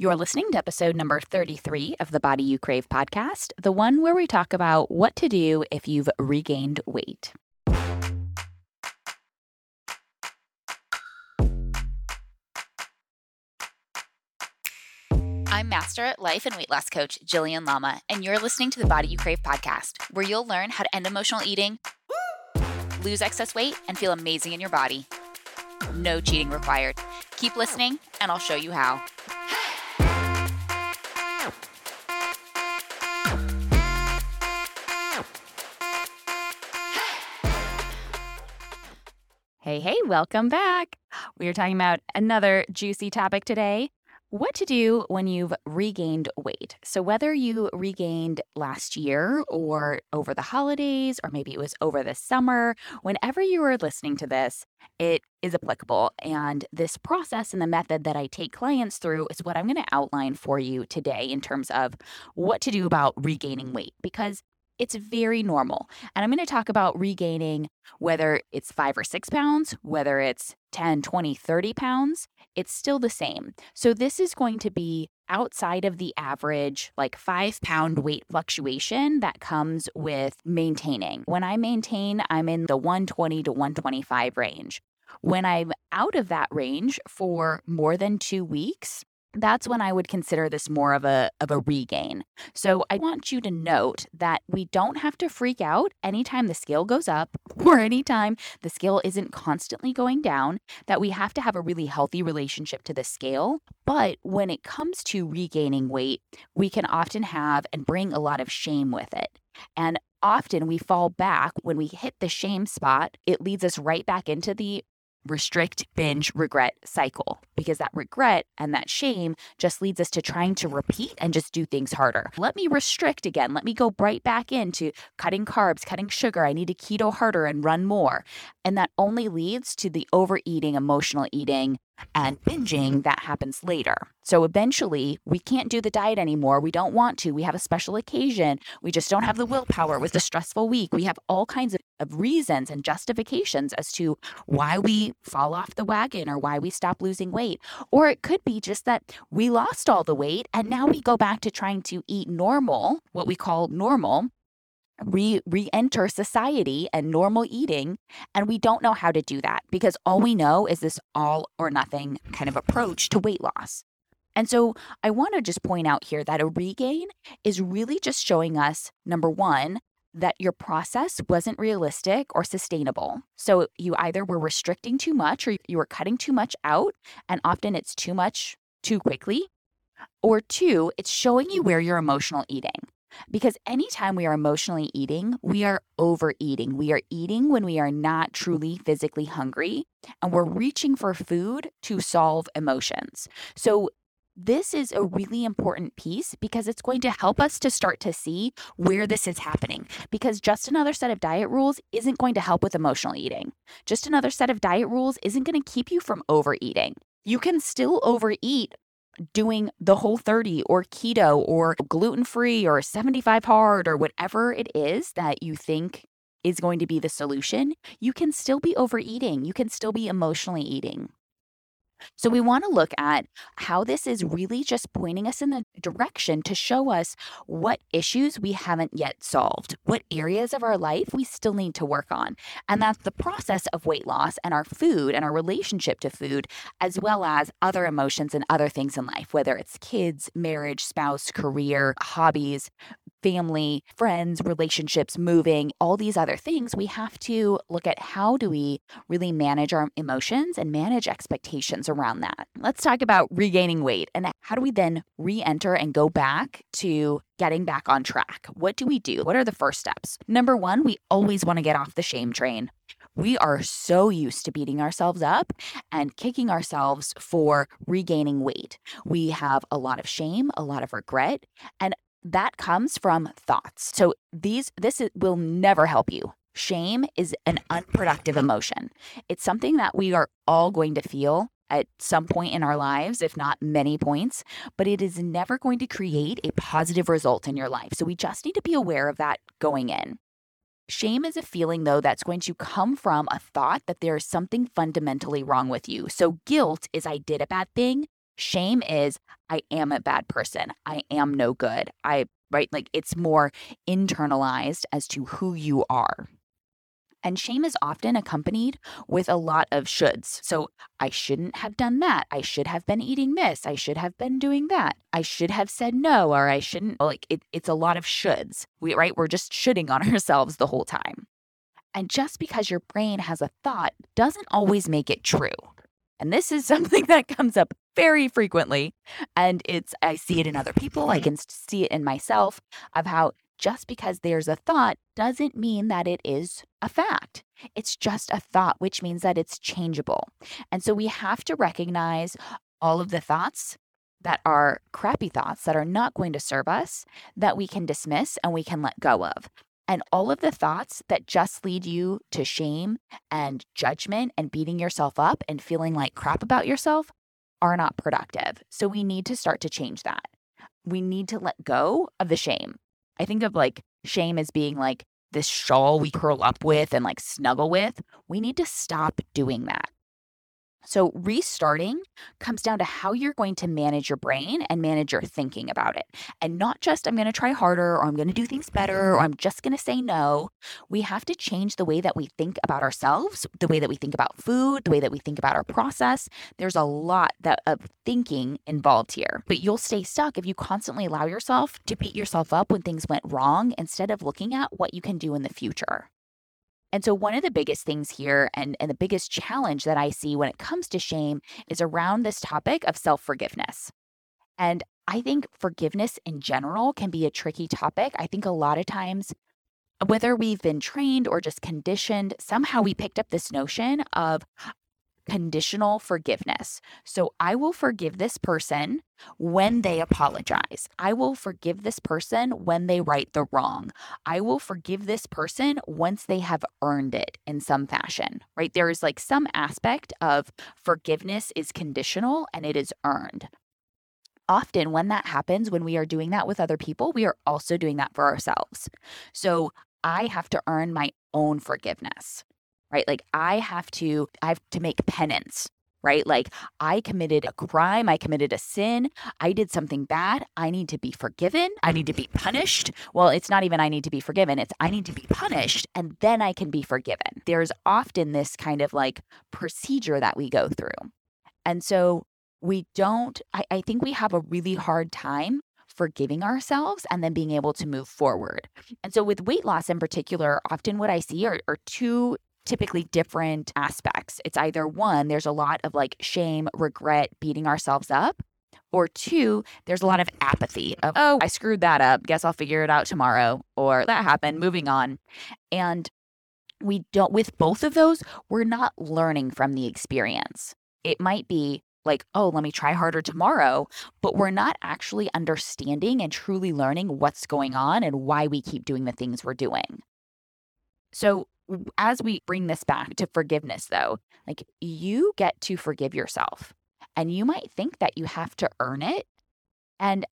You're listening to episode number 33 of the Body You Crave podcast, the one where we talk about what to do if you've regained weight. I'm Master at Life and Weight Loss Coach Jillian Lama, and you're listening to the Body You Crave podcast, where you'll learn how to end emotional eating, lose excess weight, and feel amazing in your body. No cheating required. Keep listening, and I'll show you how. Hey, hey, welcome back. We are talking about another juicy topic today what to do when you've regained weight. So, whether you regained last year or over the holidays, or maybe it was over the summer, whenever you are listening to this, it is applicable. And this process and the method that I take clients through is what I'm going to outline for you today in terms of what to do about regaining weight. Because it's very normal. And I'm going to talk about regaining whether it's five or six pounds, whether it's 10, 20, 30 pounds, it's still the same. So this is going to be outside of the average, like five pound weight fluctuation that comes with maintaining. When I maintain, I'm in the 120 to 125 range. When I'm out of that range for more than two weeks, that's when I would consider this more of a of a regain. So I want you to note that we don't have to freak out anytime the scale goes up or anytime the scale isn't constantly going down, that we have to have a really healthy relationship to the scale. But when it comes to regaining weight, we can often have and bring a lot of shame with it. And often we fall back when we hit the shame spot, it leads us right back into the restrict, binge, regret cycle because that regret and that shame just leads us to trying to repeat and just do things harder. Let me restrict again. Let me go right back into cutting carbs, cutting sugar. I need to keto harder and run more. And that only leads to the overeating, emotional eating, and binging that happens later. So eventually, we can't do the diet anymore. We don't want to. We have a special occasion. We just don't have the willpower. It was a stressful week. We have all kinds of, of reasons and justifications as to why we fall off the wagon or why we stop losing weight. Or it could be just that we lost all the weight and now we go back to trying to eat normal, what we call normal, re re-enter society and normal eating and we don't know how to do that because all we know is this all or nothing kind of approach to weight loss. And so I want to just point out here that a regain is really just showing us number 1 that your process wasn't realistic or sustainable. So you either were restricting too much or you were cutting too much out and often it's too much too quickly. Or two, it's showing you where you're emotional eating. Because anytime we are emotionally eating, we are overeating. We are eating when we are not truly physically hungry, and we're reaching for food to solve emotions. So, this is a really important piece because it's going to help us to start to see where this is happening. Because just another set of diet rules isn't going to help with emotional eating. Just another set of diet rules isn't going to keep you from overeating. You can still overeat doing the whole 30 or keto or gluten free or 75 hard or whatever it is that you think is going to be the solution, you can still be overeating. You can still be emotionally eating. So, we want to look at how this is really just pointing us in the direction to show us what issues we haven't yet solved, what areas of our life we still need to work on. And that's the process of weight loss and our food and our relationship to food, as well as other emotions and other things in life, whether it's kids, marriage, spouse, career, hobbies, family, friends, relationships, moving, all these other things, we have to look at how do we really manage our emotions and manage expectations around that. Let's talk about regaining weight and how do we then re enter and go back to getting back on track? What do we do? What are the first steps? Number one, we always want to get off the shame train. We are so used to beating ourselves up and kicking ourselves for regaining weight. We have a lot of shame, a lot of regret, and that comes from thoughts. So these this is, will never help you. Shame is an unproductive emotion. It's something that we are all going to feel at some point in our lives, if not many points, but it is never going to create a positive result in your life. So we just need to be aware of that going in. Shame is a feeling, though, that's going to come from a thought that there is something fundamentally wrong with you. So guilt is I did a bad thing. Shame is I am a bad person. I am no good. I, right? Like it's more internalized as to who you are. And shame is often accompanied with a lot of shoulds. So I shouldn't have done that. I should have been eating this. I should have been doing that. I should have said no, or I shouldn't. Like it, it's a lot of shoulds. We right? We're just shoulding on ourselves the whole time. And just because your brain has a thought doesn't always make it true. And this is something that comes up very frequently. And it's, I see it in other people, I can see it in myself of how just because there's a thought doesn't mean that it is a fact. It's just a thought, which means that it's changeable. And so we have to recognize all of the thoughts that are crappy thoughts that are not going to serve us that we can dismiss and we can let go of. And all of the thoughts that just lead you to shame and judgment and beating yourself up and feeling like crap about yourself are not productive. So we need to start to change that. We need to let go of the shame. I think of like shame as being like this shawl we curl up with and like snuggle with. We need to stop doing that. So, restarting comes down to how you're going to manage your brain and manage your thinking about it. And not just, I'm going to try harder or I'm going to do things better or I'm just going to say no. We have to change the way that we think about ourselves, the way that we think about food, the way that we think about our process. There's a lot that, of thinking involved here, but you'll stay stuck if you constantly allow yourself to beat yourself up when things went wrong instead of looking at what you can do in the future. And so, one of the biggest things here and, and the biggest challenge that I see when it comes to shame is around this topic of self forgiveness. And I think forgiveness in general can be a tricky topic. I think a lot of times, whether we've been trained or just conditioned, somehow we picked up this notion of conditional forgiveness. So I will forgive this person when they apologize. I will forgive this person when they right the wrong. I will forgive this person once they have earned it in some fashion, right? There is like some aspect of forgiveness is conditional and it is earned. Often, when that happens, when we are doing that with other people, we are also doing that for ourselves. So I have to earn my own forgiveness right? Like I have to I have to make penance, right? Like I committed a crime, I committed a sin, I did something bad, I need to be forgiven, I need to be punished. Well, it's not even I need to be forgiven, it's I need to be punished and then I can be forgiven. There's often this kind of like procedure that we go through. And so we don't, I, I think we have a really hard time forgiving ourselves and then being able to move forward. And so, with weight loss in particular, often what I see are, are two typically different aspects. It's either one, there's a lot of like shame, regret, beating ourselves up. Or two, there's a lot of apathy of, oh, I screwed that up. Guess I'll figure it out tomorrow. Or that happened, moving on. And we don't, with both of those, we're not learning from the experience. It might be like, oh, let me try harder tomorrow, but we're not actually understanding and truly learning what's going on and why we keep doing the things we're doing. So, as we bring this back to forgiveness, though, like you get to forgive yourself and you might think that you have to earn it. And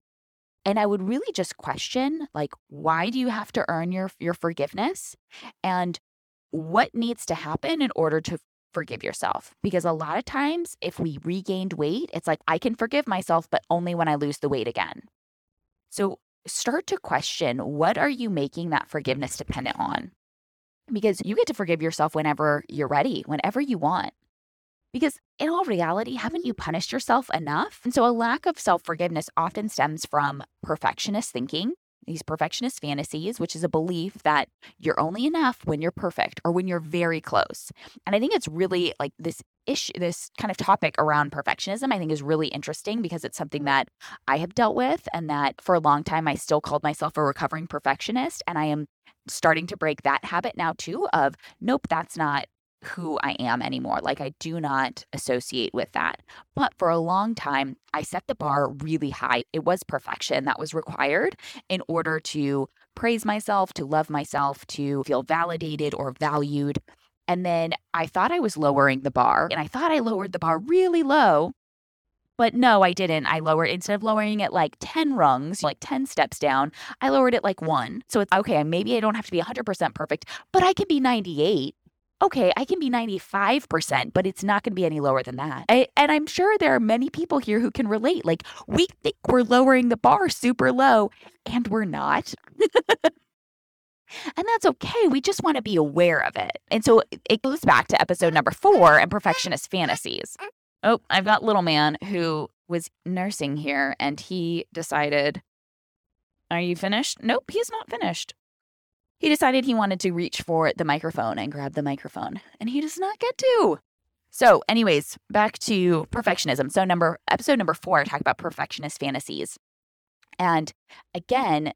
and I would really just question like why do you have to earn your your forgiveness and what needs to happen in order to forgive yourself because a lot of times if we regained weight it's like I can forgive myself but only when I lose the weight again. So start to question what are you making that forgiveness dependent on? Because you get to forgive yourself whenever you're ready, whenever you want. Because in all reality, haven't you mm-hmm. punished yourself enough? And so a lack of self forgiveness often stems from perfectionist thinking, these perfectionist fantasies, which is a belief that you're only enough when you're perfect or when you're very close. And I think it's really like this issue, this kind of topic around perfectionism, I think is really interesting because it's something that I have dealt with and that for a long time I still called myself a recovering perfectionist. And I am starting to break that habit now too of nope, that's not who I am anymore. Like I do not associate with that. But for a long time, I set the bar really high. It was perfection that was required in order to praise myself, to love myself, to feel validated or valued. And then I thought I was lowering the bar and I thought I lowered the bar really low. But no, I didn't. I lowered instead of lowering it like 10 rungs, like 10 steps down, I lowered it like one. So it's okay, maybe I don't have to be 100% perfect, but I can be 98. Okay, I can be 95%, but it's not going to be any lower than that. I, and I'm sure there are many people here who can relate. Like, we think we're lowering the bar super low, and we're not. And that's okay. We just want to be aware of it. And so it goes back to episode number four and perfectionist fantasies. Oh, I've got little man who was nursing here and he decided, Are you finished? Nope, he's not finished. He decided he wanted to reach for the microphone and grab the microphone, and he does not get to. So, anyways, back to perfectionism. So, number episode number four, I talk about perfectionist fantasies. And again,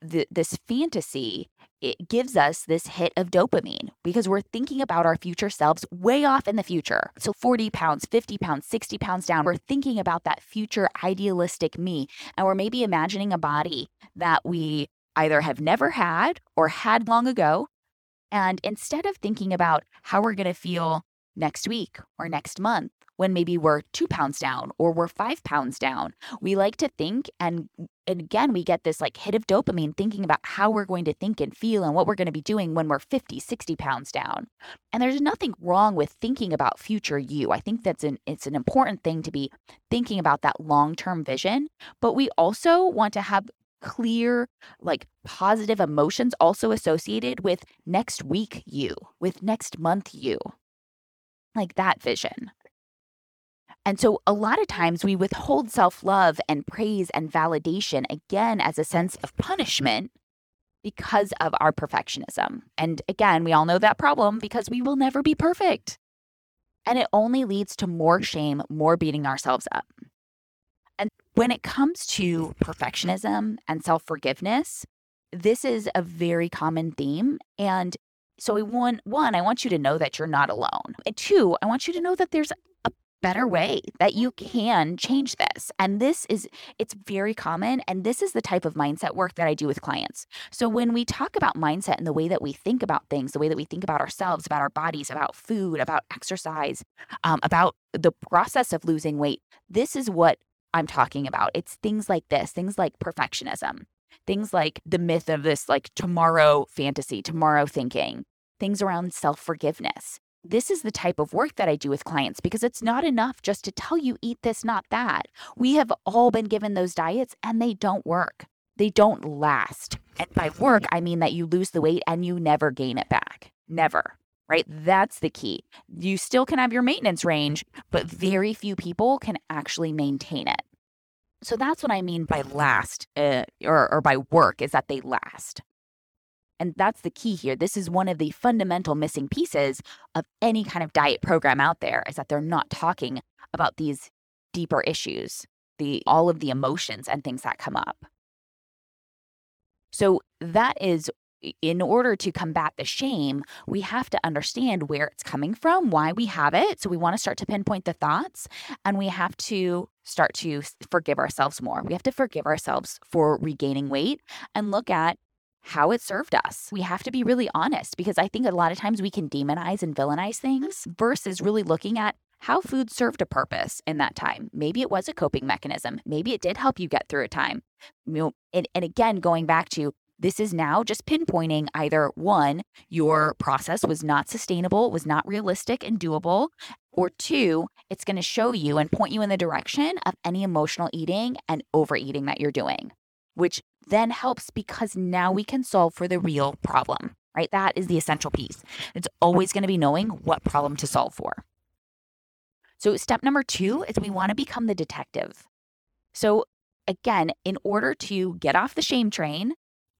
this fantasy it gives us this hit of dopamine because we're thinking about our future selves way off in the future. So 40 pounds, 50 pounds, 60 pounds down, we're thinking about that future idealistic me. And we're maybe imagining a body that we either have never had or had long ago. And instead of thinking about how we're going to feel next week or next month when maybe we're two pounds down or we're five pounds down. We like to think, and, and again, we get this like hit of dopamine thinking about how we're going to think and feel and what we're going to be doing when we're 50, 60 pounds down. And there's nothing wrong with thinking about future you. I think that's an it's an important thing to be thinking about that long-term vision, but we also want to have clear, like positive emotions also associated with next week you, with next month you like that vision. And so, a lot of times we withhold self love and praise and validation again as a sense of punishment because of our perfectionism. And again, we all know that problem because we will never be perfect. And it only leads to more shame, more beating ourselves up. And when it comes to perfectionism and self forgiveness, this is a very common theme. And so one one, I want you to know that you're not alone. And two, I want you to know that there's a better way that you can change this. And this is it's very common and this is the type of mindset work that I do with clients. So when we talk about mindset and the way that we think about things, the way that we think about ourselves, about our bodies, about food, about exercise, um, about the process of losing weight, this is what I'm talking about. It's things like this, things like perfectionism things like the myth of this like tomorrow fantasy, tomorrow thinking, things around self forgiveness. This is the type of work that I do with clients because it's not enough just to tell you eat this, not that. We have all been given those diets and they don't work. They don't last. And by work, I mean that you lose the weight and you never gain it back. Never right? That's the key. You still can have your maintenance range, but very few people can actually maintain it. So that's what I mean by last uh, or, or by work is that they last. And that's the key here. This is one of the fundamental missing pieces of any kind of diet program out there is that they're not talking about these deeper issues, the all of the emotions and things that come up. So that is in order to combat the shame, we have to understand where it's coming from, why we have it. So we want to start to pinpoint the thoughts and we have to start to forgive ourselves more. We have to forgive ourselves for regaining weight and look at how it served us. We have to be really honest because I think a lot of times we can demonize and villainize things versus really looking at how food served a purpose in that time. Maybe it was a coping mechanism. Maybe it did help you get through a time. And, and again, going back to this is now just pinpointing either one, your process was not sustainable, was not realistic and doable, or two, it's going to show you and point you in the direction of any emotional eating and overeating that you're doing, which then helps because now we can solve for the real problem, right? That is the essential piece. It's always going to be knowing what problem to solve for. So, step number two is we want to become the detective. So, again, in order to get off the shame train,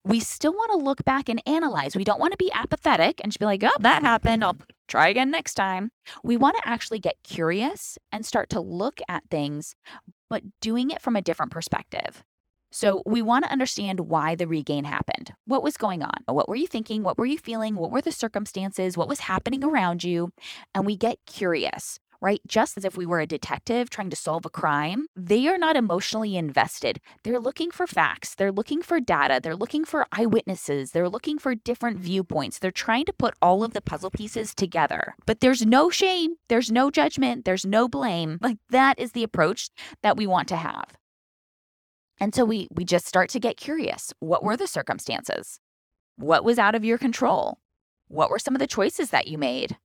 we still want to look back and analyze. We don't want to be apathetic and just be like, oh, that happened. I'll try again next time. We want to actually get curious and start to look at things, but doing it from a different perspective. So we want to understand why the regain happened. What was going on? What were you thinking? What were you feeling? What were the circumstances? What was happening around you? And we get curious right? Just as if we were a detective trying to solve a crime, they are not emotionally invested. They're looking for facts, they're looking for data, they're looking for eyewitnesses, they're looking for different viewpoints. They're trying to put all of the puzzle pieces together. But there's no shame, there's no judgment, there's no blame. Like that is the approach that we want to have. And so we we just start to get curious. What were the circumstances? What was out of your control? What were some of the choices that you made?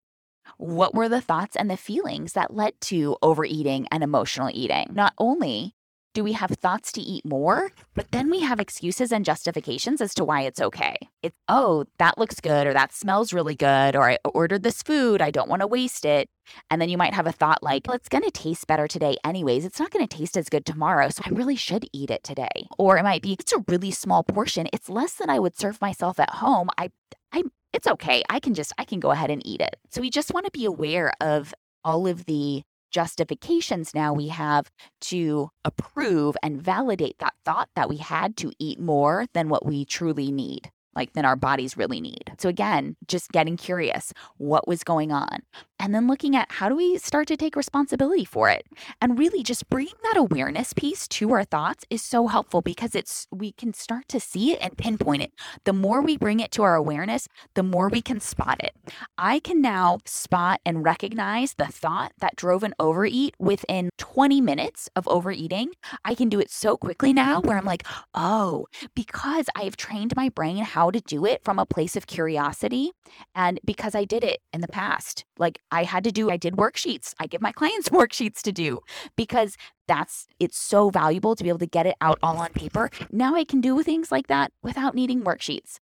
What were the thoughts and the feelings that led to overeating and emotional eating? Not only do we have thoughts to eat more, but then we have excuses and justifications as to why it's okay. It's, oh, that looks good, or that smells really good, or I ordered this food, I don't want to waste it. And then you might have a thought like, well, it's going to taste better today, anyways. It's not going to taste as good tomorrow. So I really should eat it today. Or it might be, it's a really small portion. It's less than I would serve myself at home. I, I, it's okay. I can just, I can go ahead and eat it. So we just want to be aware of all of the justifications now we have to approve and validate that thought that we had to eat more than what we truly need like than our bodies really need. So again, just getting curious what was going on and then looking at how do we start to take responsibility for it. And really just bringing that awareness piece to our thoughts is so helpful because it's we can start to see it and pinpoint it. The more we bring it to our awareness, the more we can spot it. I can now spot and recognize the thought that drove an overeat within 20 minutes of overeating. I can do it so quickly now where I'm like, "Oh, because I've trained my brain how how to do it from a place of curiosity. And because I did it in the past, like I had to do, I did worksheets. I give my clients worksheets to do because that's, it's so valuable to be able to get it out all on paper. Now I can do things like that without needing worksheets.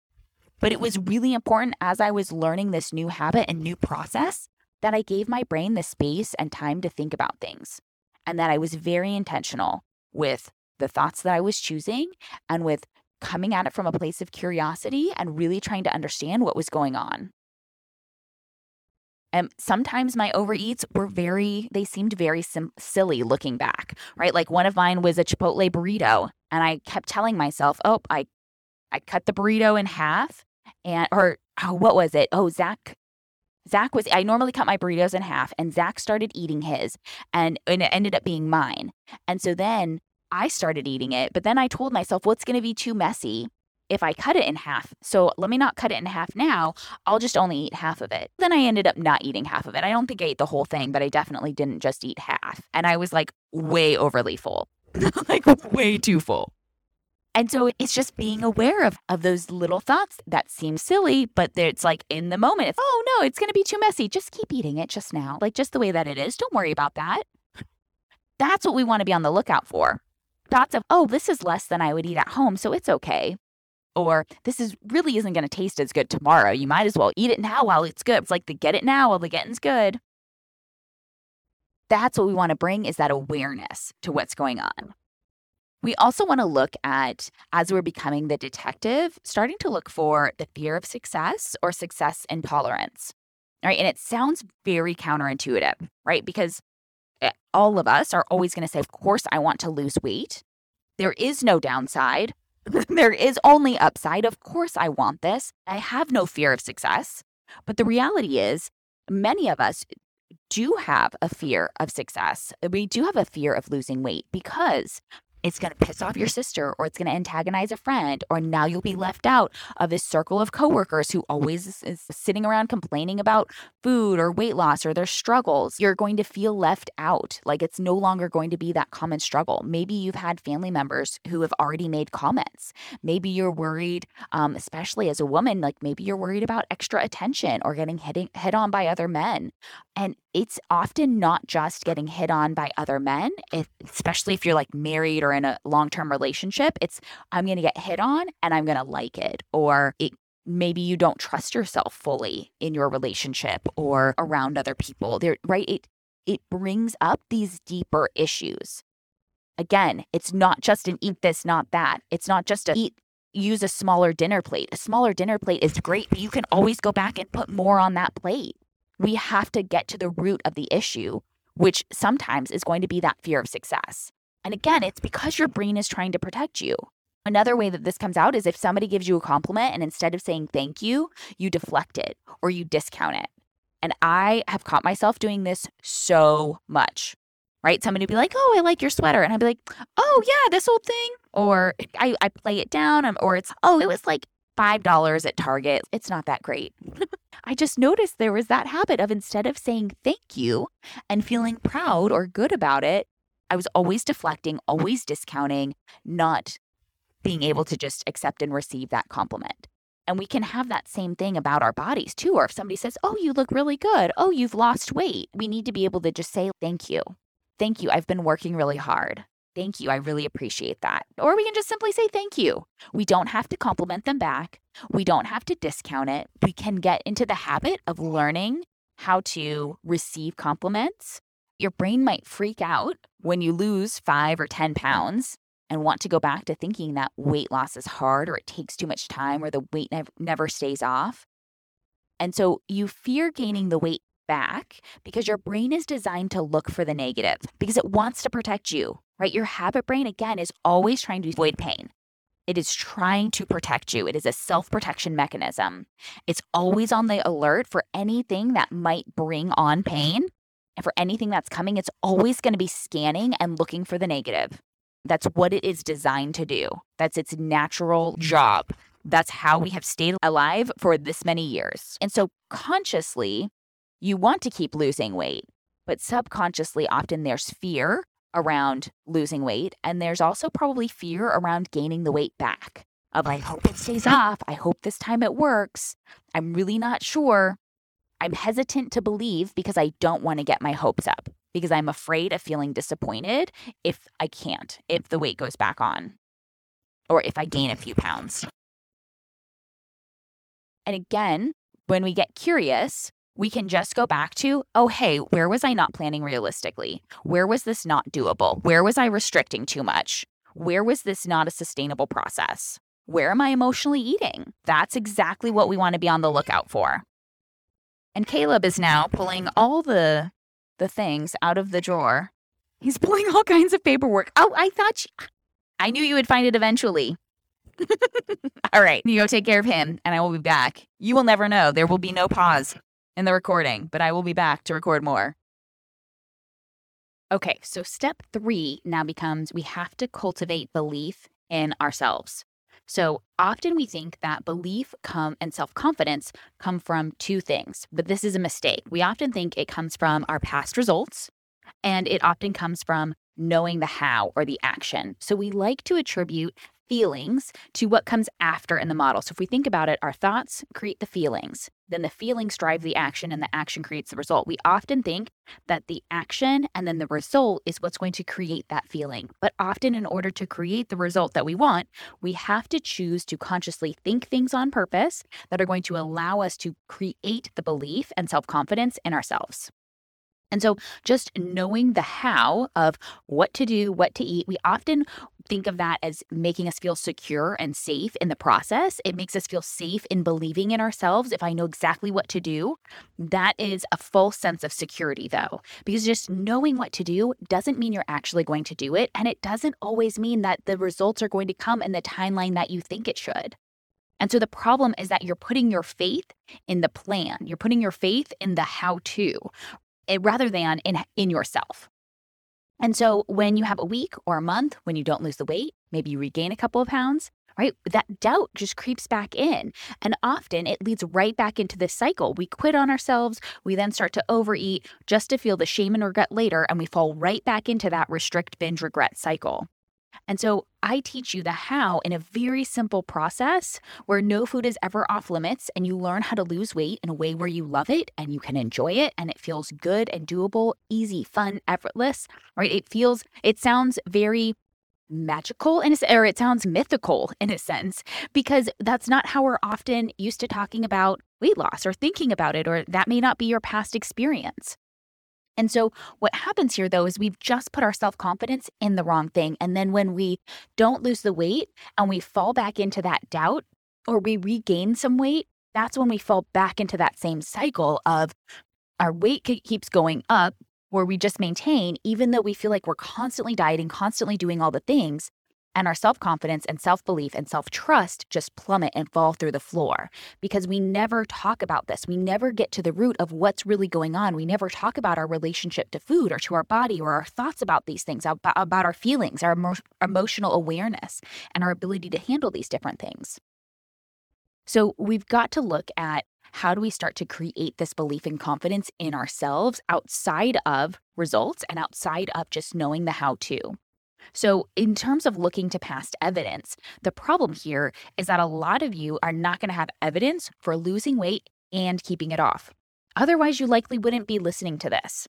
But it was really important as I was learning this new habit and new process that I gave my brain the space and time to think about things and that I was very intentional with the thoughts that I was choosing and with coming at it from a place of curiosity and really trying to understand what was going on. And sometimes my overeats were very, they seemed very sim- silly looking back, right? Like one of mine was a Chipotle burrito. And I kept telling myself, oh, I, I cut the burrito in half and, or oh, what was it? Oh, Zach Zach was, I normally cut my burritos in half, and Zach started eating his, and, and it ended up being mine. And so then I started eating it, but then I told myself, it's going to be too messy if I cut it in half. So let me not cut it in half now. I'll just only eat half of it. Then I ended up not eating half of it. I don't think I ate the whole thing, but I definitely didn't just eat half. And I was like way overly full, like way too full. And so it's just being aware of, of those little thoughts that seem silly, but it's like in the moment, it's, oh no, it's going to be too messy. Just keep eating it just now, like just the way that it is. Don't worry about that. That's what we want to be on the lookout for thoughts of, oh, this is less than I would eat at home, so it's okay. Or this is really isn't going to taste as good tomorrow. You might as well eat it now while it's good. It's like the get it now while the getting's good. That's what we want to bring is that awareness to what's going on. We also want to look at, as we're becoming the detective, starting to look for the fear of success or success intolerance. Right. And it sounds very counterintuitive, right? Because Eh, all of us are always going to say, Of course, I want to lose weight. There is no downside. there is only upside. Of course, I want this. I have no fear of success. But the reality is, many of us do have a fear of success. We do have a fear of losing weight because it's going to piss off your sister or it's going to antagonize a friend or now you'll be left out of this circle of coworkers who always is sitting around complaining about food or weight loss or their struggles. You're going to feel left out. Like it's no longer going to be that common struggle. Maybe you've had family members who have already made comments. Maybe you're worried um, especially as a woman like maybe you're worried about extra attention or getting hit, hit on by other men. And it's often not just getting hit on by other men, especially if you're like married or in a long term relationship. It's, I'm going to get hit on and I'm going to like it. Or it, maybe you don't trust yourself fully in your relationship or around other people. There, right? It, it brings up these deeper issues. Again, it's not just an eat this, not that. It's not just a eat use a smaller dinner plate. A smaller dinner plate is great, but you can always go back and put more on that plate we have to get to the root of the issue, which sometimes is going to be that fear of success. And again, it's because your brain is trying to protect you. Another way that this comes out is if somebody gives you a compliment and instead of saying thank you, you deflect it or you discount it. And I have caught myself doing this so much, right? Somebody would be like, oh, I like your sweater. And I'd be like, oh, yeah, this old thing. Or I, I play it down, um, or it's, oh, it was like $5 at Target. It's not that great. I just noticed there was that habit of instead of saying thank you and feeling proud or good about it, I was always deflecting, always discounting, not being able to just accept and receive that compliment. And we can have that same thing about our bodies too. Or if somebody says, Oh, you look really good. Oh, you've lost weight. We need to be able to just say, Thank you. Thank you. I've been working really hard. Thank you. I really appreciate that. Or we can just simply say thank you. We don't have to compliment them back. We don't have to discount it. We can get into the habit of learning how to receive compliments. Your brain might freak out when you lose five or 10 pounds and want to go back to thinking that weight loss is hard or it takes too much time or the weight nev- never stays off. And so you fear gaining the weight back because your brain is designed to look for the negative because it wants to protect you, right? Your habit brain, again, is always trying to avoid pain. It is trying to protect you. It is a self protection mechanism. It's always on the alert for anything that might bring on pain. And for anything that's coming, it's always going to be scanning and looking for the negative. That's what it is designed to do. That's its natural mm-hmm. job. That's how we have stayed alive for this many years. And so, consciously, you want to keep losing weight, but subconsciously, often there's fear around losing weight. And there's also probably fear around gaining the weight back of, I hope it stays off. I hope this time it works. I'm really not sure. I'm hesitant to believe because I don't want to get my hopes up because I'm afraid of feeling disappointed if I can't, if the weight goes back on, or if I gain a few pounds. And again, when we get curious, we can just go back to, oh, hey, where was I not planning realistically? Where was this not doable? Where was I restricting too much? Where was this not a sustainable process? Where am I emotionally eating? That's exactly what we want to be on the lookout for. And Caleb is now pulling all the the things out of the drawer. He's pulling all kinds of paperwork. Oh, I thought you, I knew you would find it eventually. all right, you go take care of him and I will be back. You will never know. There will be no pause in the recording, but I will be back to record more. Okay, so step three now becomes we have to cultivate belief in ourselves. So often we think that belief come and self-confidence come from two things, but this is a mistake. We often think it comes from our past results and it often comes from knowing the how or the action. So we like to attribute feelings to what comes after in the model. So if we think about it, our thoughts create the feelings, then the feelings drive the action, and the action creates the result. We often think that the action and then the result is what's going to create that feeling. But often, in order to create the result that we want, we have to choose to consciously think things on purpose that are going to allow us to create the belief and self confidence in ourselves. And so, just knowing the how of what to do, what to eat, we often think of that as making us feel secure and safe in the process. It makes us feel safe in believing in ourselves. If I know exactly what to do, that is a false sense of security, though, because just knowing what to do doesn't mean you're actually going to do it. And it doesn't always mean that the results are going to come in the timeline that you think it should. And so the problem is that you're putting your faith in the plan. You're putting your faith in the how to Eh, rather than in, in yourself. And so when you have a week or a month when you don't lose the weight, maybe you regain a couple of pounds, right? That doubt just creeps back in. And often it leads right back into this cycle. We quit on ourselves. We then start to overeat just to feel the shame and regret later. And we fall right back into that restrict, binge, regret cycle. And so I teach you the how in a very simple process where no food is ever off limits and you learn how to lose weight in a way where you love it and you can enjoy it and it feels good and doable, easy, fun, effortless, right? It feels, it sounds very magical in a, or it sounds mythical in a sense because that's not how we're often used to talking about weight loss or thinking about it or that may not be your past experience. And so, what happens here though is we've just put our self confidence in the wrong thing. And then, when we don't lose the weight and we fall back into that doubt or we regain some weight, that's when we fall back into that same cycle of our weight keeps going up where we just maintain, even though we feel like we're constantly dieting, constantly doing all the things and our self confidence and self belief and self trust just plummet and fall through the floor because we never talk about this. We never get to the root of what's really going on. We never talk about our relationship to food or to our body or our thoughts about these things, about, our feelings, our emo- emotional awareness, and our ability to handle these different things. So we've got to look at how do we start to create this belief and confidence in ourselves outside of results and outside of just knowing the how to. So, in terms of looking to past evidence, the problem here is that a lot of you are not going to have evidence for losing weight and keeping it off. Otherwise, you likely wouldn't be listening to this.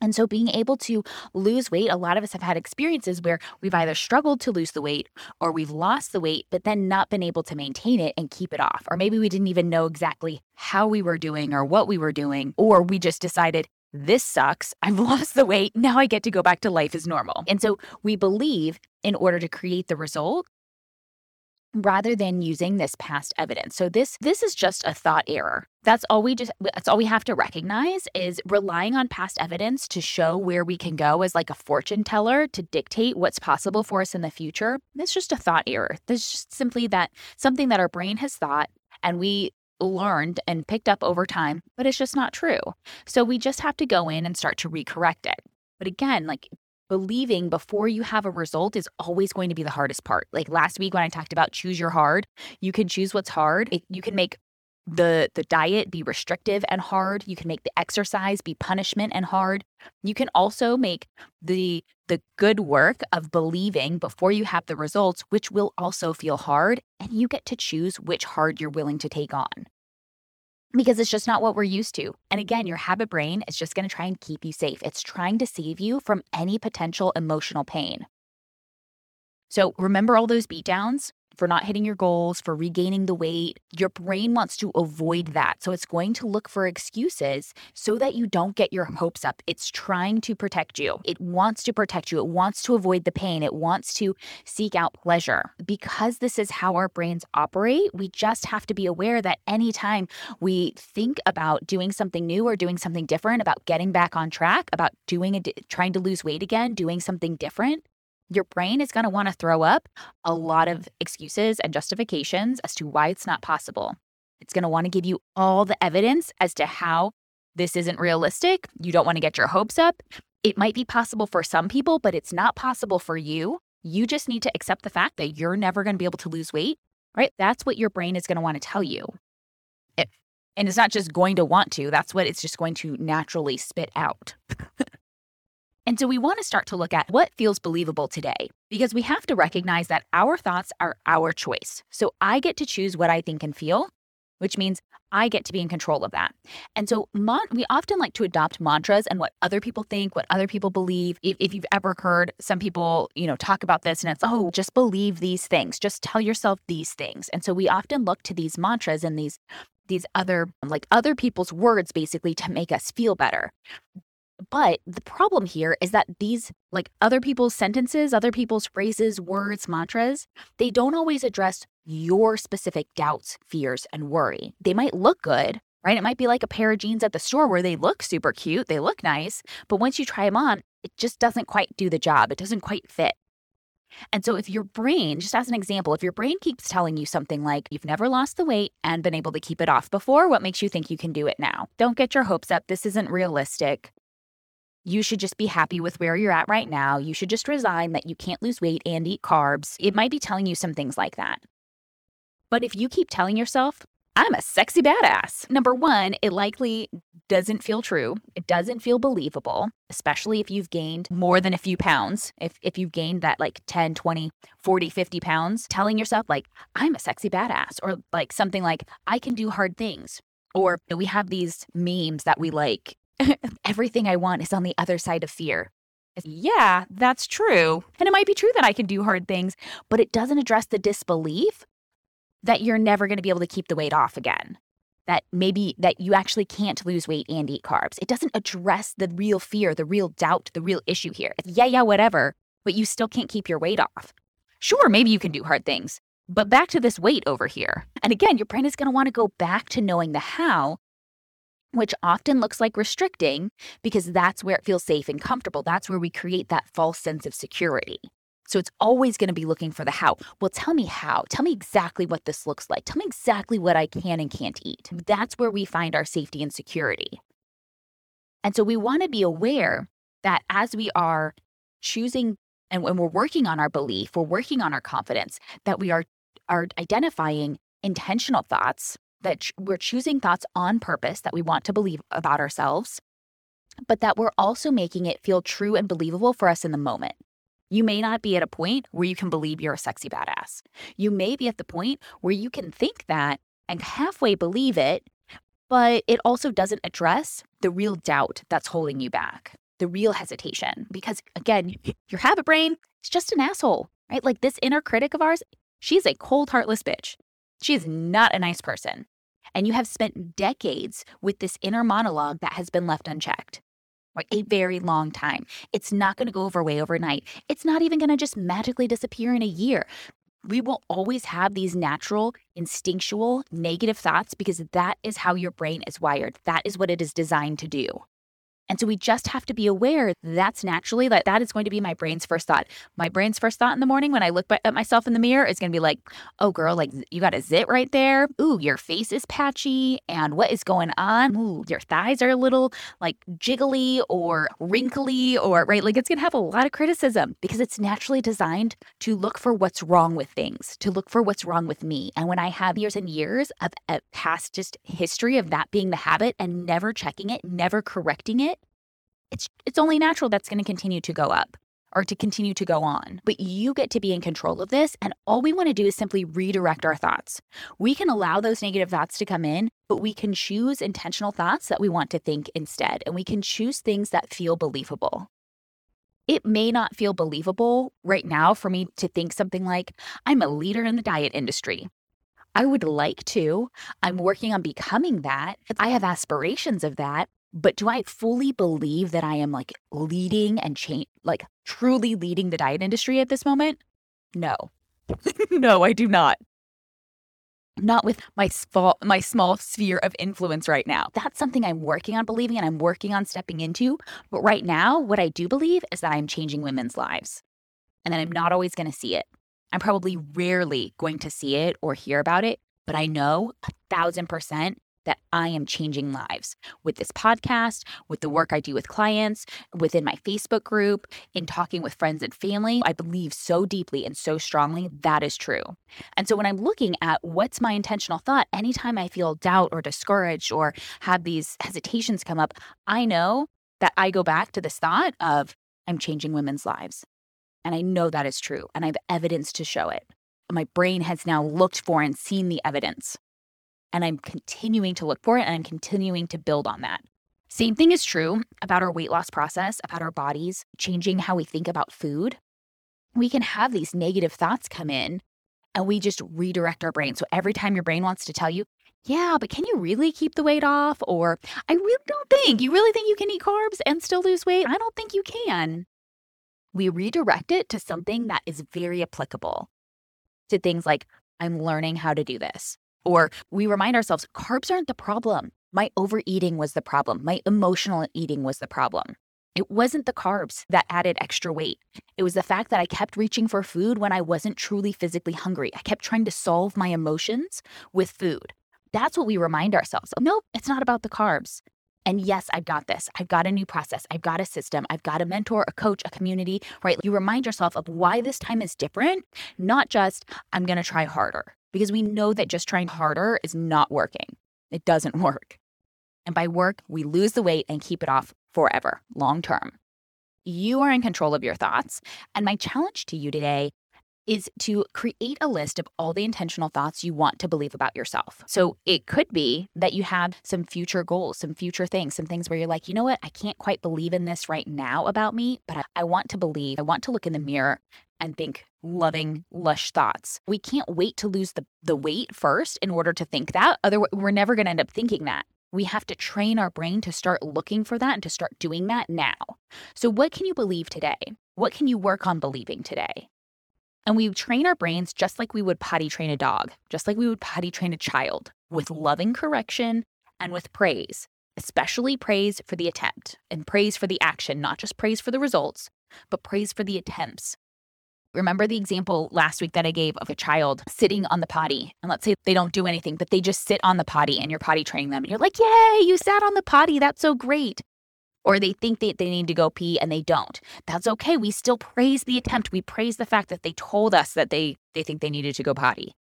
And so, being able to lose weight, a lot of us have had experiences where we've either struggled to lose the weight or we've lost the weight, but then not been able to maintain it and keep it off. Or maybe we didn't even know exactly how we were doing or what we were doing, or we just decided, this sucks. I've lost the weight. Now I get to go back to life as normal. And so we believe in order to create the result, rather than using this past evidence. So this this is just a thought error. That's all we just that's all we have to recognize is relying on past evidence to show where we can go as like a fortune teller to dictate what's possible for us in the future. That's just a thought error. That's just simply that something that our brain has thought and we learned and picked up over time, but it's just not true. So we just have to go in and start to recorrect it. But again, like believing before you have a result is always going to be the hardest part. Like last week when I talked about choose your hard, you can choose what's hard. You can make the the diet be restrictive and hard. You can make the exercise be punishment and hard. You can also make the the good work of believing before you have the results, which will also feel hard, and you get to choose which hard you're willing to take on because it's just not what we're used to. And again, your habit brain is just going to try and keep you safe. It's trying to save you from any potential emotional pain. So remember all those beatdowns? For not hitting your goals, for regaining the weight. Your brain wants to avoid that. So it's going to look for excuses so that you don't get your hopes up. It's trying to protect you. It wants to protect you. It wants to avoid the pain. It wants to seek out pleasure. Because this is how our brains operate, we just have to be aware that anytime we think about doing something new or doing something different, about getting back on track, about doing a, trying to lose weight again, doing something different, your brain is going to want to throw up a lot of excuses and justifications as to why it's not possible. It's going to want to give you all the evidence as to how this isn't realistic. You don't want to get your hopes up. It might be possible for some people, but it's not possible for you. You just need to accept the fact that you're never going to be able to lose weight, right? That's what your brain is going to want to tell you. If, and it's not just going to want to, that's what it's just going to naturally spit out. And so we want to start to look at what feels believable today because we have to recognize that our thoughts are our choice. So I get to choose what I think and feel, which means I get to be in control of that. And so mon- we often like to adopt mantras and what other people think, what other people believe. If, if you've ever heard some people, you know, talk about this and it's, oh, just believe these things, just tell yourself these things. And so we often look to these mantras and these these other like other people's words basically to make us feel better. But the problem here is that these, like other people's sentences, other people's phrases, words, mantras, they don't always address your specific doubts, fears, and worry. They might look good, right? It might be like a pair of jeans at the store where they look super cute, they look nice, but once you try them on, it just doesn't quite do the job. It doesn't quite fit. And so, if your brain, just as an example, if your brain keeps telling you something like, you've never lost the weight and been able to keep it off before, what makes you think you can do it now? Don't get your hopes up. This isn't realistic you should just be happy with where you're at right now. You should just resign that you can't lose weight and eat carbs. It might be telling you some things like that. But if you keep telling yourself, I'm a sexy badass, number one, it likely doesn't feel true. It doesn't feel believable, especially if you've gained more than a few pounds. If, if you've gained that like 10, 20, 40, 50 pounds, telling yourself, like, I'm a sexy badass, or like something like, I can do hard things. Or we have these memes that we like everything I want is on the other side of fear. Yeah, that's true. And it might be true that I can do hard things, but it doesn't address the disbelief that you're never going to be able to keep the weight off again. That maybe that you actually can't lose weight and eat carbs. It doesn't address the real fear, the real doubt, the real issue here. It's, yeah, yeah, whatever, but you still can't keep your weight off. Sure, maybe you can do hard things, but back to this weight over here. And again, your brain is going to want to go back to knowing the how which often looks like restricting because that's where it feels safe and comfortable. That's where we create that false sense of security. So it's always going to be looking for the how. Well, tell me how. Tell me exactly what this looks like. Tell me exactly what I can and can't eat. That's where we find our safety and security. And so we want to be aware that as we are choosing and when we're working on our belief, we're working on our confidence, that we are, are identifying intentional thoughts that we're choosing thoughts on purpose that we want to believe about ourselves, but that we're also making it feel true and believable for us in the moment. You may not be at a point where you can believe you're a sexy badass. You may be at the point where you can think that and halfway believe it, but it also doesn't address the real doubt that's holding you back, the real hesitation. Because again, your habit brain is just an asshole, right? Like this inner critic of ours, she's a cold, heartless bitch. She is not a nice person. And you have spent decades with this inner monologue that has been left unchecked. Like a very long time. It's not going to go over way overnight. It's not even going to just magically disappear in a year we will always have these natural, instinctual, negative thoughts because that is how your brain is wired. That is what it is designed to do. And so we just have to be aware that's naturally that that is going to be my brain's first thought. My brain's first thought in the morning when I look at myself in the mirror is going to be like, "Oh girl, like you got a zit right there. Ooh, your face is patchy and what is going on? Ooh, your thighs are a little like jiggly or wrinkly or right like it's going to have a lot of criticism because it's naturally designed to look for what's wrong with things, to look for what's wrong with me. And when I have years and years of, of past just history of that being the habit and never checking it, never correcting it, it's it's only natural that's going to continue to go up or to continue to go on. But you get to be in control of this. And all we want to do is simply redirect our thoughts. We can allow those negative thoughts to come in, but we can choose intentional thoughts that we want to think instead. And we can choose things that feel believable. It may not feel believable right now for me to think something like, I'm a leader in the diet industry. I would like to. I'm working on becoming that. I have aspirations of that. But do I fully believe that I am like leading and change, like truly leading the diet industry at this moment? No. no, I do not. Not with my small, my small sphere of influence right now. That's something I'm working on believing and I'm working on stepping into. But right now, what I do believe is that I'm changing women's lives and that I'm not always going to see it. I'm probably rarely going to see it or hear about it, but I know a thousand percent that I am changing lives with this podcast, with the work I do with clients, within my Facebook group, in talking with friends and family. I believe so deeply and so strongly that is true. And so when I'm looking at what's my intentional thought, anytime I feel doubt or discouraged or have these hesitations come up, I know that I go back to this thought of I'm changing women's lives. And I know that is true. And I have evidence to show it. My brain has now looked for and seen the evidence and I'm continuing to look for it and I'm continuing to build on that. Same thing is true about our weight loss process, about our bodies, changing how we think about food. We can have these negative thoughts come in and we just redirect our brain. So every time your brain wants to tell you, yeah, but can you really keep the weight off? Or I really don't think, you really think you can eat carbs and still lose weight? I don't think you can. We redirect it to something that is very applicable to things like, I'm learning how to do this. Or we remind ourselves carbs aren't the problem. My overeating was the problem. My emotional eating was the problem. It wasn't the carbs that added extra weight. It was the fact that I kept reaching for food when I wasn't truly physically hungry. I kept trying to solve my emotions with food. That's what we remind ourselves. Nope, it's not about the carbs. And yes, I've got this. I've got a new process. I've got a system. I've got a mentor, a coach, a community, right? You remind yourself of why this time is different, not just I'm going to try harder because we know that just trying harder is not working. It doesn't work. And by work, we lose the weight and keep it off forever, long term. You are in control of your thoughts. And my challenge to you today is to create a list of all the intentional thoughts you want to believe about yourself. So it could be that you have some future goals, some future things, some things where you're like, you know what, I can't quite believe in this right now about me, but I, I want to believe, I want to look in the mirror and think loving, lush thoughts. We can't wait to lose the, the weight first in order to think that. Otherwise, we're never going to end up thinking that. We have to train our brain to start looking for that and to start doing that now. So, what can you believe today? What can you work on believing today? And we train our brains just like we would potty train a dog, just like we would potty train a child with loving correction and with praise, especially praise for the attempt and praise for the action, not just praise for the results, but praise for the attempts. Remember the example last week that I gave of a child sitting on the potty, and let's say they don't do anything, but they just sit on the potty and you're potty training them, and you're like, Yay, you sat on the potty. That's so great or they think that they need to go pee and they don't. That's okay. We still praise the attempt. We praise the fact that they told us that they they think they needed to go potty.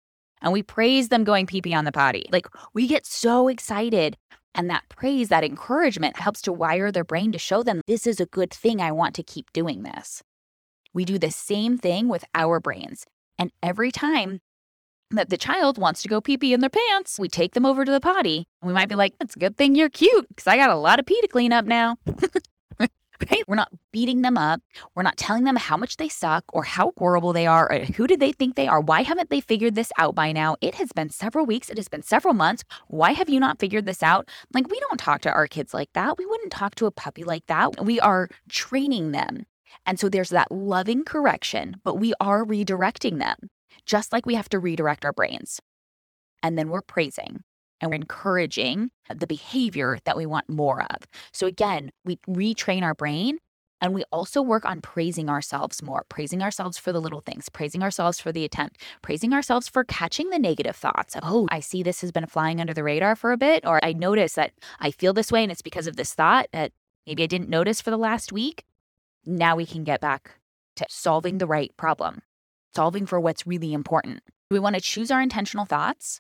And we praise them going pee pee on the potty. Like we get so excited. And that praise, that encouragement helps to wire their brain to show them this is a good thing. I want to keep doing this. We do the same thing with our brains. And every time that the child wants to go pee pee in their pants, we take them over to the potty. And we might be like, it's a good thing you're cute because I got a lot of pee to clean up now. right? We're not beating them up. We're not telling them how much they suck or how horrible they are or who do they think they are. Why haven't they figured this out by now? It has been several weeks. It has been several months. Why have you not figured this out? Like, we don't talk to our kids like that. We wouldn't talk to a puppy like that. We are training them. And so there's that loving correction, but we are redirecting them, just like we have to redirect our brains. And then we're praising and we're encouraging the behavior that we want more of. So again, we retrain our brain and we also work on praising ourselves more, praising ourselves for the little things, praising ourselves for the attempt, praising ourselves for catching the negative thoughts. Oh, I see this has been flying under the radar for a bit, or I notice that I feel this way and it's because of this thought that maybe I didn't notice for the last week. Now we can get back to solving the right problem, solving for what's really important. We want to choose our intentional thoughts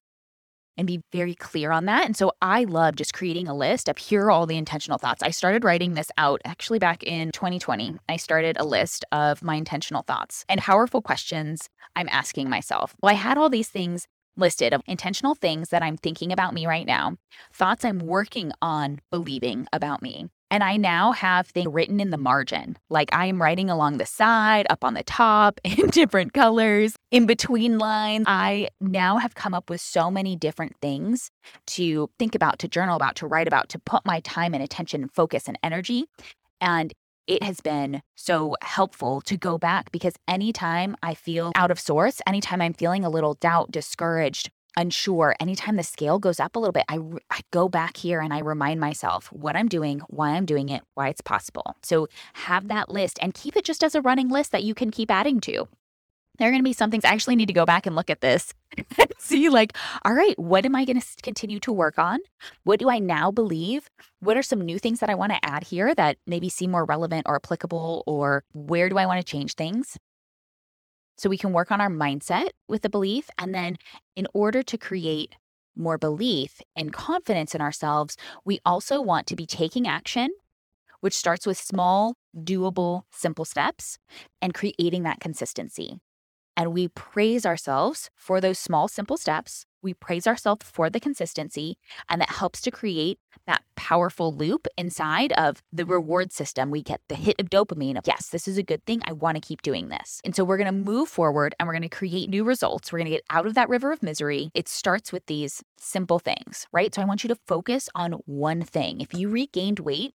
and be very clear on that. And so I love just creating a list of here are all the intentional thoughts. I started writing this out actually back in 2020. I started a list of my intentional thoughts and powerful questions I'm asking myself. Well, I had all these things listed of intentional things that I'm thinking about me right now, thoughts I'm working on believing about me, and I now have things written in the margin. Like I am writing along the side, up on the top, in different colors, in between lines. I now have come up with so many different things to think about, to journal about, to write about, to put my time and attention and focus and energy. And it has been so helpful to go back because anytime I feel out of sorts, anytime I'm feeling a little doubt, discouraged, unsure, anytime the scale goes up a little bit, I, I go back here and I remind myself what I'm doing, why I'm doing it, why it's possible. So have that list and keep it just as a running list that you can keep adding to. There are going to be some things I actually need to go back and look at this and see, like, all right, what am I going to continue to work on? What do I now believe? What are some new things that I want to add here that maybe seem more relevant or applicable? Or where do I want to change things? So we can work on our mindset with the belief. And then, in order to create more belief and confidence in ourselves, we also want to be taking action, which starts with small, doable, simple steps and creating that consistency. And we praise ourselves for those small, simple steps we praise ourselves for the consistency, and that helps to create that powerful loop inside of the reward system. We get the hit of dopamine of, yes, this is a good thing. I want to keep doing this. And so we're going to move forward and we're going to create new results. We're going to get out of that river of misery. It starts with these simple things, right? So I want you to focus on one thing. If you regained weight,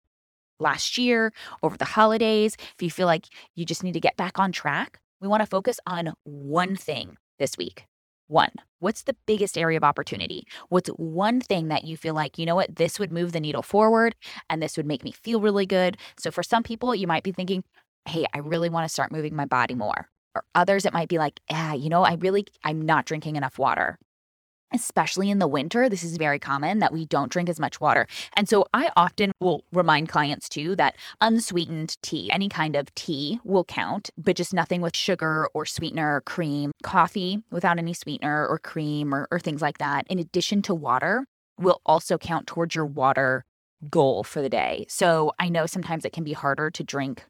last year, over the holidays, if you feel like you just need to get back on track, we want to focus on one thing this week. One, what's the biggest area of opportunity? What's one thing that you feel like, you know what, this would move the needle forward and this would make me feel really good? So for some people, you might be thinking, hey, I really want to start moving my body more. Or others, it might be like, yeah, you know, I really, I'm not drinking enough water especially in the winter, this is very common that we don't drink as much water. And so I often will remind clients too that unsweetened tea, any kind of tea will count, but just nothing with sugar or sweetener or cream. Coffee without any sweetener or cream or, or things like that, in addition to water, will also count towards your water goal for the day. So I know sometimes it can be harder to drink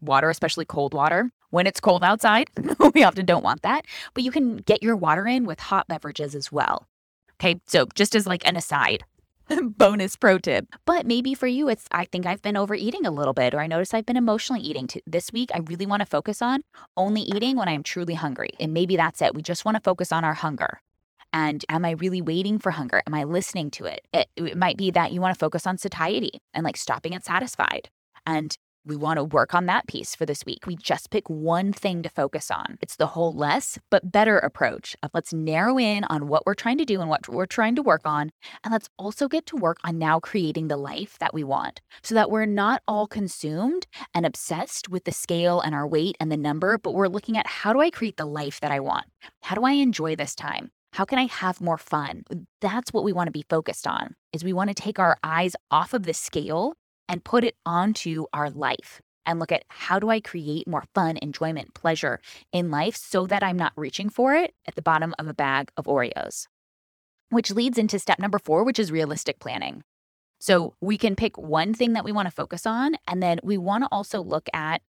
water, especially cold water. When it's cold outside, we often don't want that, but you can get your water in with hot beverages as well. Okay, so just as like an aside, bonus pro tip. But maybe for you, it's I think I've been overeating a little bit, or I notice I've been emotionally eating. To, this week, I really want to focus on only eating when I'm truly hungry. And maybe that's it. We just want to focus on our hunger. And am I really waiting for hunger? Am I listening to it? It, it might be that you want to focus on satiety and like stopping at satisfied. And we want to work on that piece for this week. We just pick one thing to focus on. It's the whole less but better approach of let's narrow in on what we're trying to do and what we're trying to work on. And let's also get to work on now creating the life that we want so that we're not all consumed and obsessed with the scale and our weight and the number, but we're looking at how do I create the life that I want? How do I enjoy this time? How can I have more fun? That's what we want to be focused on. Is we want to take our eyes off of the scale and put it onto our life and look at how do I create more fun, enjoyment, pleasure in life so that I'm not reaching for it at the bottom of a bag of Oreos. Which leads into step number four, which is realistic planning. So we can pick one thing that we want to focus on, and then we want to also look at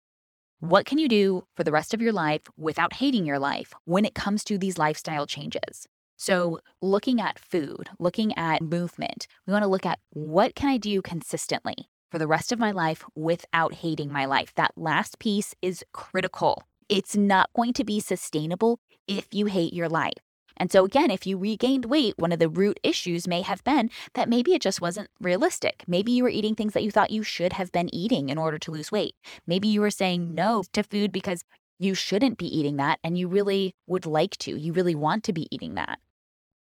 What can you do for the rest of your life without hating your life when it comes to these lifestyle changes? So, looking at food, looking at movement, we want to look at what can I do consistently for the rest of my life without hating my life. That last piece is critical. It's not going to be sustainable if you hate your life. And so, again, if you regained weight, one of the root issues may have been that maybe it just wasn't realistic. Maybe you were eating things that you thought you should have been eating in order to lose weight. Maybe you were saying no to food because you shouldn't be eating that and you really would like to. You really want to be eating that.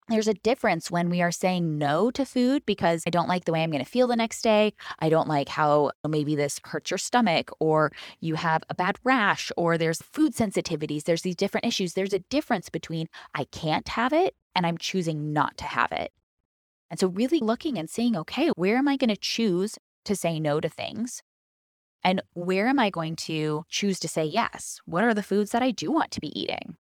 There's a difference when we are saying no to food because I don't like the way I'm going to feel the next day. I don't like how maybe this hurts your stomach, or you have a bad rash, or there's food sensitivities. There's these different issues. There's a difference between I can't have it and I'm choosing not to have it. And so, really looking and seeing, okay, where am I going to choose to say no to things? And where am I going to choose to say yes? What are the foods that I do want to be eating?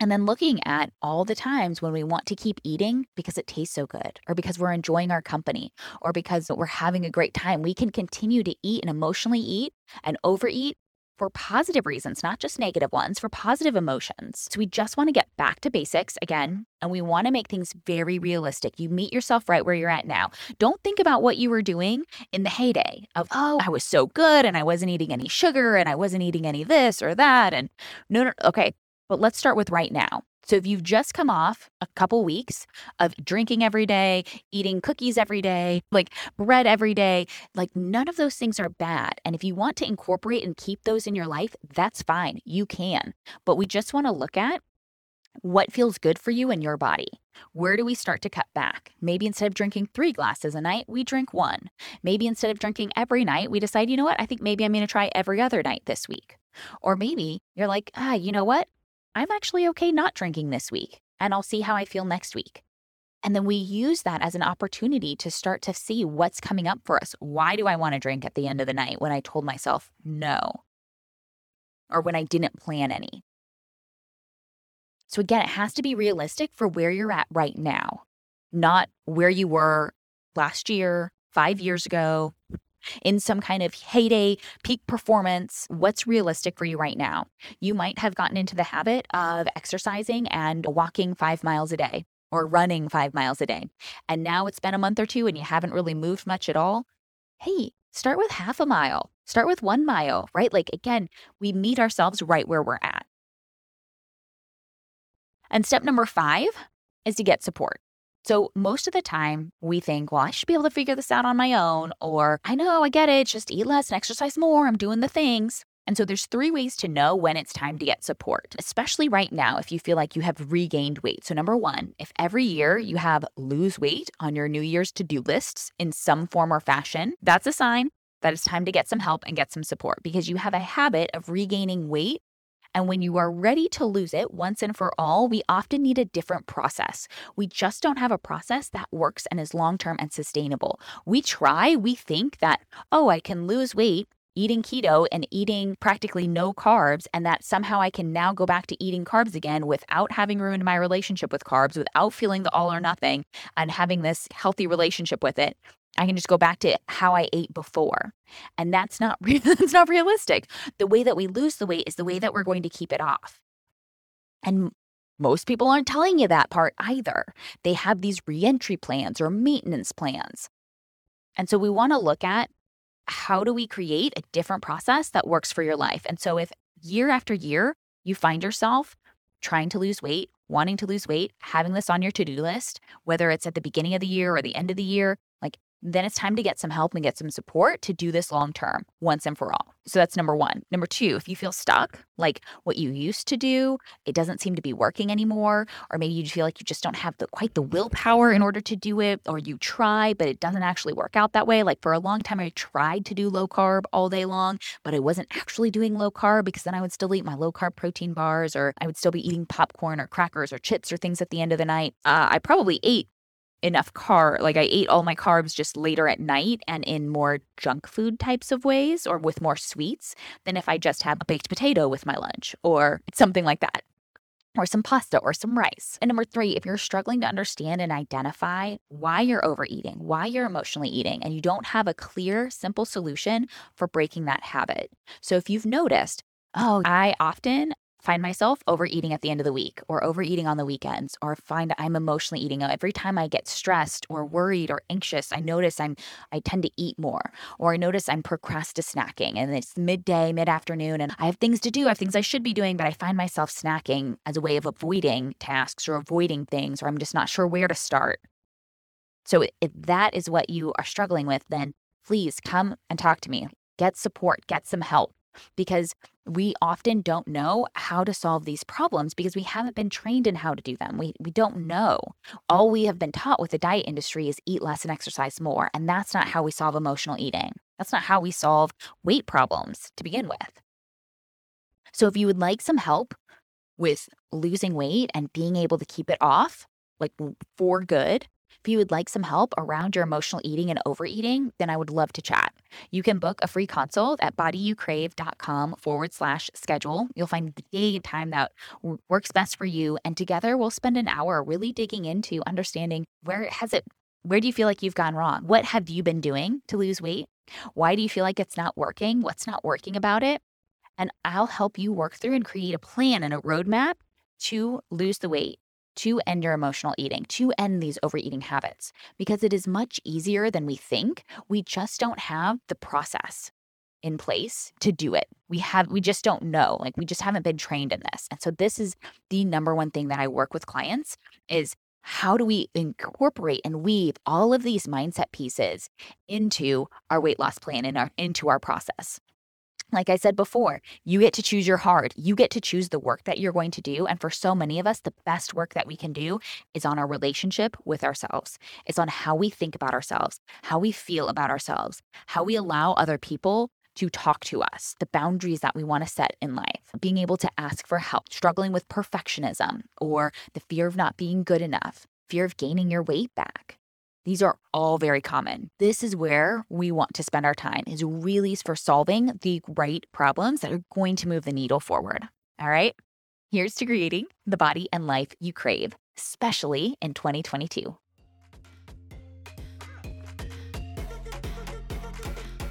And then looking at all the times when we want to keep eating because it tastes so good, or because we're enjoying our company, or because we're having a great time, we can continue to eat and emotionally eat and overeat for positive reasons, not just negative ones, for positive emotions. So we just want to get back to basics again, and we want to make things very realistic. You meet yourself right where you're at now. Don't think about what you were doing in the heyday of, oh, I was so good and I wasn't eating any sugar and I wasn't eating any this or that. And no, no, okay, but let's start with right now. So if you've just come off a couple weeks of drinking every day, eating cookies every day, like bread every day, like none of those things are bad. And if you want to incorporate and keep those in your life, that's fine. You can. But we just want to look at what feels good for you and your body. Where do we start to cut back? Maybe instead of drinking three glasses a night, we drink one. Maybe instead of drinking every night, we decide, you know what, I think maybe I'm going to try every other night this week. Or maybe you're like, ah, you know what? I'm actually okay not drinking this week, and I'll see how I feel next week. And then we use that as an opportunity to start to see what's coming up for us. Why do I want to drink at the end of the night when I told myself no? Or when I didn't plan any? So, again, it has to be realistic for where you're at right now, not where you were last year, five years ago, in some kind of heyday, peak performance, what's realistic for you right now? You might have gotten into the habit of exercising and walking five miles a day or running five miles a day. And now it's been a month or two and you haven't really moved much at all. Hey, start with half a mile, start with one mile, right? Like, again, we meet ourselves right where we're at. And step number five is to get support. So most of the time we think, well, I should be able to figure this out on my own, or I know, I get it, just eat less and exercise more, I'm doing the things. And so there's three ways to know when it's time to get support, especially right now if you feel like you have regained weight. So number 1, if every year you have lose weight on your New Year's to-do lists in some form or fashion, that's a sign that it's time to get some help and get some support because you have a habit of regaining weight and when you are ready to lose it once and for all, we often need a different process. We just don't have a process that works and is long term and sustainable. We try, we think that, oh, I can lose weight eating keto and eating practically no carbs, and that somehow I can now go back to eating carbs again without having ruined my relationship with carbs, without feeling the all or nothing, and having this healthy relationship with it. I can just go back to how I ate before. And that's not re- that's not realistic. The way that we lose the weight is the way that we're going to keep it off. And most people aren't telling you that part either. They have these reentry plans or maintenance plans. And so we want to look at how do we create a different process that works for your life? And so if year after year you find yourself trying to lose weight, wanting to lose weight, having this on your to do list, whether it's at the beginning of the year or the end of the year, then it's time to get some help and get some support to do this long term once and for all. So that's number one. Number two, if you feel stuck, like what you used to do, it doesn't seem to be working anymore, or maybe you feel like you just don't have the quite the willpower in order to do it, or you try, but it doesn't actually work out that way. Like for a long time, I tried to do low carb all day long, but I wasn't actually doing low carb because then I would still eat my low carb protein bars, or I would still be eating popcorn or crackers or chips or things at the end of the night. Uh, I probably ate enough carb. Like I ate all my carbs just later at night and in more junk food types of ways or with more sweets than if I just had a baked potato with my lunch or something like that. or some pasta or some rice. And number three, if you're struggling to understand and identify why you're overeating, why you're emotionally eating, and you don't have a clear, simple solution for breaking that habit. So if you've noticed, oh, I often find myself overeating at the end of the week or overeating on the weekends or find I'm emotionally eating every time I get stressed or worried or anxious I notice I'm I tend to eat more or I notice I'm procrastinating and it's midday mid-afternoon and I have things to do I have things I should be doing but I find myself snacking as a way of avoiding tasks or avoiding things or I'm just not sure where to start. So if that is what you are struggling with then please come and talk to me. Get support get some help because we often don't know how to solve these problems because we haven't been trained in how to do them. We, we don't know. All we have been taught with the diet industry is eat less and exercise more. And that's not how we solve emotional eating. That's not how we solve weight problems to begin with. So, if you would like some help with losing weight and being able to keep it off, like for good, if you would like some help around your emotional eating and overeating, then I would love to chat. You can book a free consult at bodyyoucrave.com forward slash schedule. You'll find the day and time that works best for you. And together we'll spend an hour really digging into understanding where has it, where do you feel like you've gone wrong? What have you been doing to lose weight? Why do you feel like it's not working? What's not working about it? And I'll help you work through and create a plan and a roadmap to lose the weight to end your emotional eating, to end these overeating habits, because it is much easier than we think. We just don't have the process in place to do it. We have we just don't know. Like we just haven't been trained in this. And so this is the number one thing that I work with clients is how do we incorporate and weave all of these mindset pieces into our weight loss plan and our into our process? Like I said before, you get to choose your hard. You get to choose the work that you're going to do. And for so many of us, the best work that we can do is on our relationship with ourselves. It's on how we think about ourselves, how we feel about ourselves, how we allow other people to talk to us, the boundaries that we want to set in life, being able to ask for help, struggling with perfectionism or the fear of not being good enough, fear of gaining your weight back. These are all very common. This is where we want to spend our time is really for solving the right problems that are going to move the needle forward. All right? Here's to creating the body and life you crave, especially in 2022.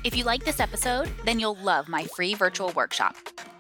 If you like this episode, then you'll love my free virtual workshop